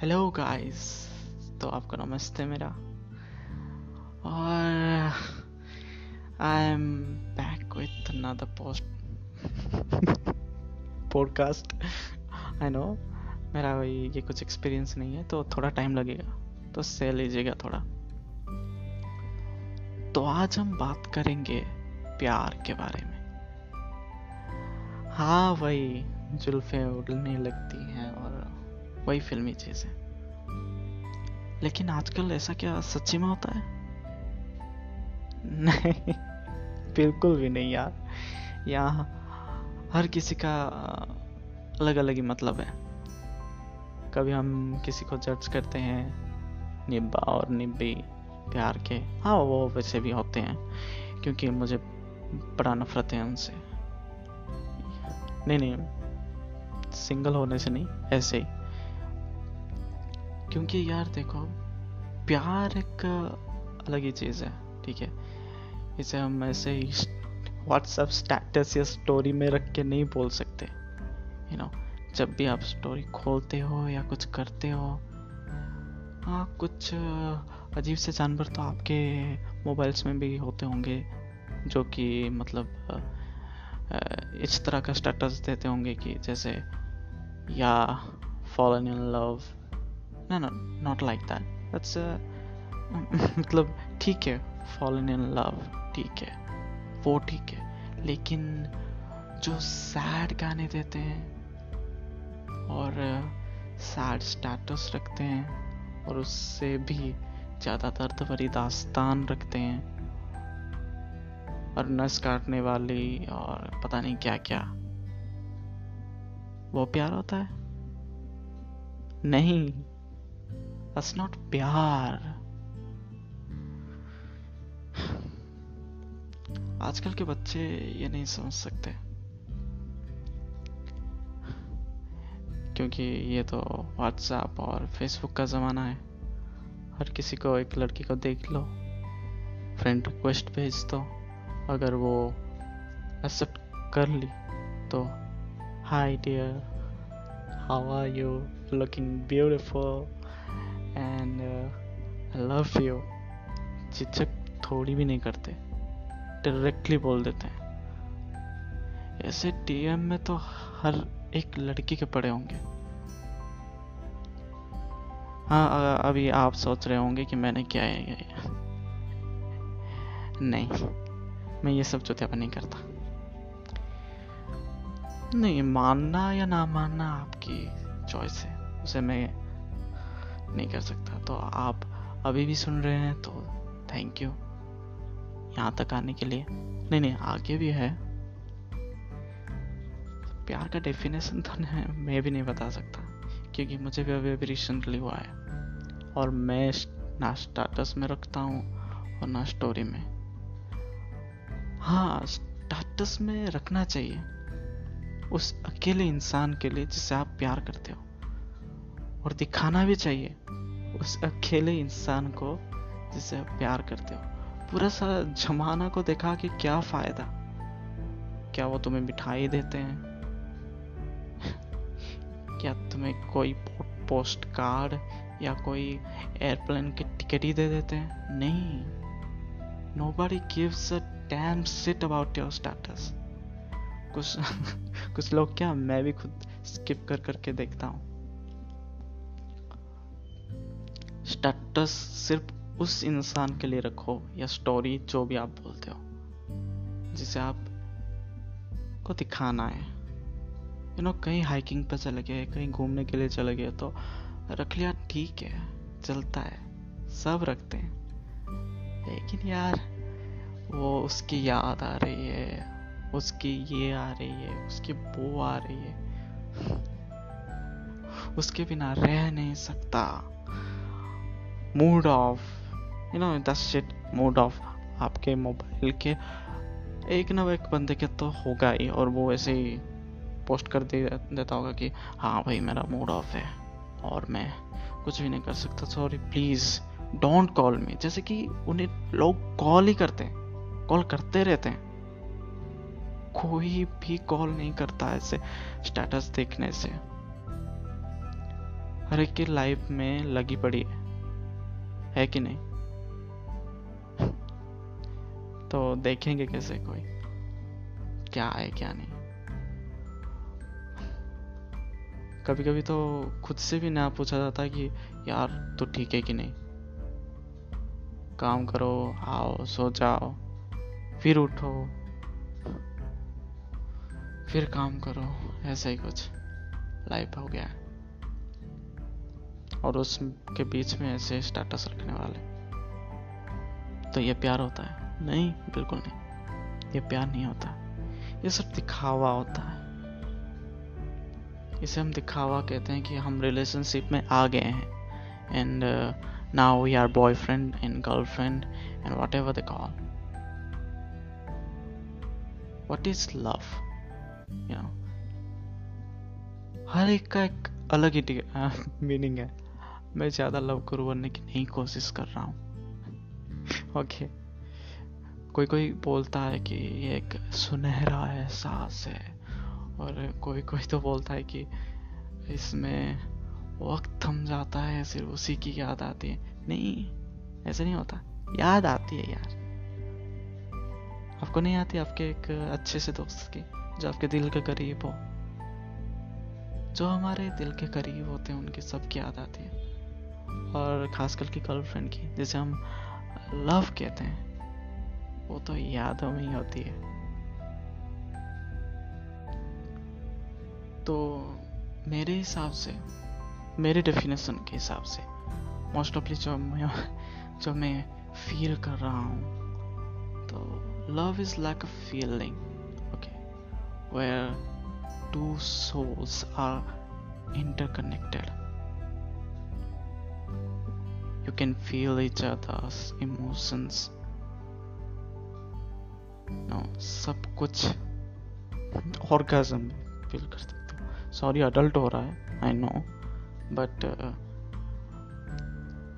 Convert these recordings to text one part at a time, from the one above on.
Hello guys तो आपका नमस्ते मेरा। और I am back with another post podcast I know मेरा ये कुछ एक्सपीरियंस नहीं है तो थोड़ा टाइम लगेगा। तो सह लीजिएगा थोड़ा। तो आज हम बात करेंगे प्यार के बारे में। हाँ वही। जुल्फे उड़ने लगती हैं और वही फिल्मी चीज़ें। लेकिन आजकल ऐसा क्या सच्ची में होता है? नहीं, बिल्कुल भी नहीं यार। यहाँ हर किसी का अलग अलग ही मतलब है। कभी हम किसी को जज करते हैं, निब्बा और निब्बी प्यार के। हाँ वो वैसे भी होते हैं, क्योंकि मुझे बड़ा नफरत है उनसे। नहीं नहीं सिंगल होने से नहीं ऐसे ही। क्योंकि यार देखो प्यार एक अलग ही चीज़ है ठीक है? इसे हम ऐसे ही व्हाट्सएप स्टेटस या स्टोरी में रख के नहीं बोल सकते यू you नो know, जब भी आप स्टोरी खोलते हो या कुछ करते हो हाँ कुछ अजीब से जानवर तो आपके मोबाइल्स में भी होते होंगे जो कि मतलब इस तरह का स्टेटस देते होंगे कि जैसे या fallen in love no no, not like that. That's a मतलब ठीक है फॉलन इन लव ठीक है, वो ठीक है. लेकिन जो सैड गाने देते हैं और सैड स्टेटस रखते हैं और उससे भी ज़्यादा दर्द भरी दास्तान रखते हैं. और नस काटने वाली और पता नहीं क्या क्या वो प्यार होता है? नहीं, That's not प्यार। आजकल के बच्चे ये नहीं समझ सकते। क्योंकि ये तो व्हाट्सएप और फेसबुक का ज़माना है। हर किसी को एक लड़की को देख लो फ्रेंड रिक्वेस्ट भेज दो। अगर वो एक्सेप्ट कर ली तो hi dear how are you looking beautiful and I love you झिझक थोड़ी भी नहीं करते. डायरेक्टली बोल देते हैं. ऐसे डीएम में तो हर एक लड़की के पड़े होंगे. हाँ अभी आप सोच रहे होंगे कि मैंने क्या है नहीं. मैं ये सब चौथापा नहीं करता. नहीं, मानना या ना मानना आपकी चॉइस है। उसे मैं नहीं कर सकता। तो आप अभी भी सुन रहे हैं तो थैंक यू यहाँ तक आने के लिए। नहीं नहीं, आगे भी है। प्यार का डेफिनेशन तो मैं भी नहीं बता सकता, क्योंकि मुझे भी अभी अभी रिसेंटली हुआ है। और मैं ना स्टाटस में रखता हूँ और ना स्टोरी में। हाँ स्टाटस में रखना चाहिए। उस अकेले इंसान के लिए जिसे आप प्यार करते हो। और दिखाना भी चाहिए उस अकेले इंसान को जिसे आप प्यार करते हो। पूरा सा जमाना को देखा कि क्या फ़ायदा? क्या वो तुम्हें मिठाई देते हैं? क्या तुम्हें कोई पोस्ट कार्ड या कोई एयरप्लेन की टिकट ही दे देते हैं? नहीं। Buddy gives a damn shit about your status कुछ कुछ लोग क्या मैं भी खुद स्किप कर करके देखता हूँ। स्टेटस सिर्फ़ उस इंसान के लिए रखो या स्टोरी जो भी आप बोलते हो, जिसे आप को दिखाना है। यू नो कहीं हाइकिंग पे चले गए, कहीं घूमने के लिए चले गए तो रख लिया, ठीक है, चलता है, सब रखते हैं। लेकिन यार, वो उसकी याद आ रही है। उसकी ये आ रही है, उसकी वो आ रही है। उसके बिना रह नहीं सकता। Mood off you know this shit mood off आपके मोबाइल के एक ना एक बंदे के तो होगा ही, और वो ऐसे ही पोस्ट कर दे, देता होगा कि हाँ भाई, मेरा मूड ऑफ़ है, और मैं कुछ भी नहीं कर सकता sorry please don't call me जैसे कि उन्हें लोग कॉल ही करते हैं कॉल करते रहते हैं। कोई भी कॉल नहीं करता ऐसे स्टेटस देखने से। हर एक की लाइफ में लगी पड़ी है। है कि नहीं? तो देखेंगे कैसे कोई। क्या है, क्या नहीं। कभी कभी तो खुद से भी ना पूछा जाता कि यार, तू ठीक है कि नहीं? काम करो, आओ, सो जाओ, फिर उठो। फिर काम करो, ऐसा ही कुछ। लाइफ हो गया। और उसके बीच में ऐसे स्टेटस रखने वाले। तो ये प्यार होता है? नहीं, बिल्कुल नहीं। ये प्यार नहीं होता। ये सब दिखावा होता है। इसे हम दिखावा कहते हैं कि हम रिलेशनशिप में आ गए हैं। And now we are boyfriend and girlfriend and whatever the call what is love you know हर एक का एक अलग ही मीनिंग है। मैं ज़्यादा लव करूँ बनने की नहीं कोशिश कर रहा हूँ। ओके. कोई कोई बोलता है कि ये एक सुनहरा एहसास है। और कोई कोई तो बोलता है कि इसमें वक्त थम जाता है, सिर्फ़ उसी की याद आती है। नहीं, ऐसे नहीं होता। याद आती है यार। आपको नहीं आती आपके एक अच्छे से दोस्त की? जो आपके दिल के करीब हो। जो हमारे दिल के करीब होते हैं, उनकी सबकी याद आती है। और खासकर की गर्लफ्रेंड की, जिसे हम लव कहते हैं, वो तो यादों में ही होती है। तो मेरे हिसाब से, मेरे डेफिनेशन के हिसाब से मोस्ट ऑफली जो मैं जो मैं फील कर रहा हूँ तो love is like a feeling where two souls are interconnected you can feel each other's emotions. No सब कुछ orgasm फील कर सकते हो। सॉरी अडल्ट हो रहा है I know but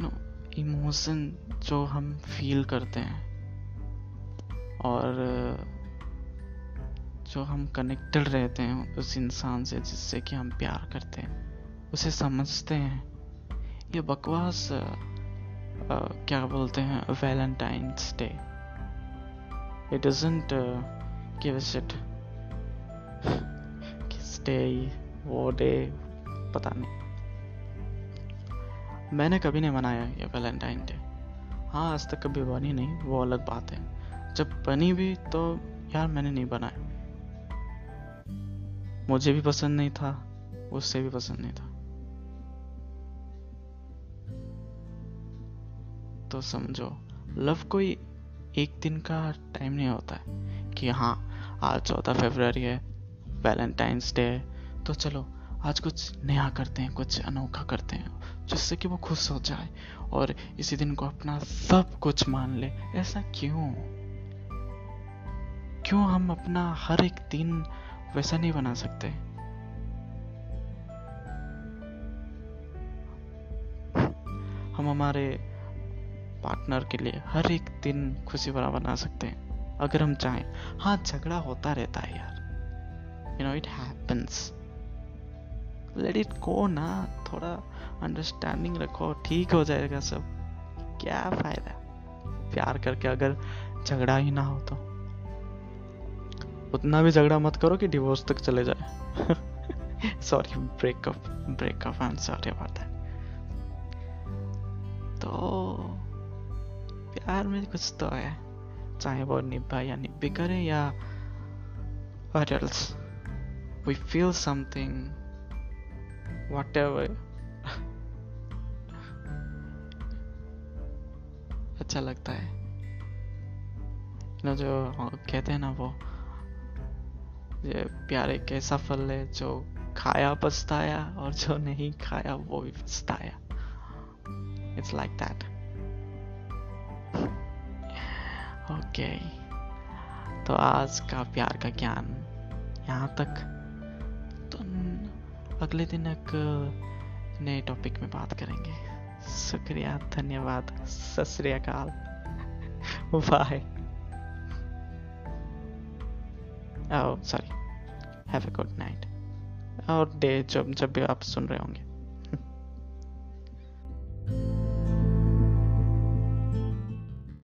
no emotion जो हम फील करते हैं और जो हम कनेक्टेड रहते हैं उस इंसान से, जिससे कि हम प्यार करते हैं, उसे समझते हैं। ये बकवास क्या बोलते हैं Valentine's day it doesn't give shit kiss day वो डे पता नहीं। मैंने कभी नहीं मनाया ये वैलेंटाइन डे हाँ आज तक कभी बनी नहीं, वो अलग बात है। जब बनी भी तो यार मैंने नहीं बनाया। मुझे भी पसंद नहीं था, उससे भी पसंद नहीं था। तो समझो, लव कोई एक दिन का टाइम नहीं होता है कि हाँ आज चौदह फेब्रवरी है वैलेंटाइंस डे है। तो चलो, आज कुछ नया करते हैं, कुछ अनोखा करते हैं, जिससे कि वो खुश हो जाए और इसी दिन को अपना सब कुछ मान ले। ऐसा क्यों? क्यों हम अपना हर एक दिन वैसा नहीं बना सकते। हम हमारे पार्टनर के लिए हर एक दिन खुशी भरा बना सकते हैं, अगर हम चाहें। हाँ झगड़ा होता रहता है यार। You know it happens let it go ना, थोड़ा अंडरस्टैंडिंग रखो, ठीक हो जाएगा सब। क्या फ़ायदा? प्यार करके अगर झगड़ा ही ना हो तो। उतना भी झगड़ा मत करो कि डिवोर्स तक चले जाए। Sorry breakup breakup am sorry about that तो प्यार में कुछ तो है। चाहे वो निभा या निभे करे या what else? We feel something, whatever. अच्छा लगता है। ना, जो कहते हैं ना वो ये प्यार एक ऐसा फल है जो खाया, पछताया और जो नहीं खाया, वो भी पछताया। इट्स लाइक दैट ओके तो आज का प्यार का ज्ञान यहाँ तक। तो अगले दिन एक नए टॉपिक में बात करेंगे। शुक्रिया, धन्यवाद। सत bye sorry have a good night और डे जब जब भी आप सुन रहे होंगे।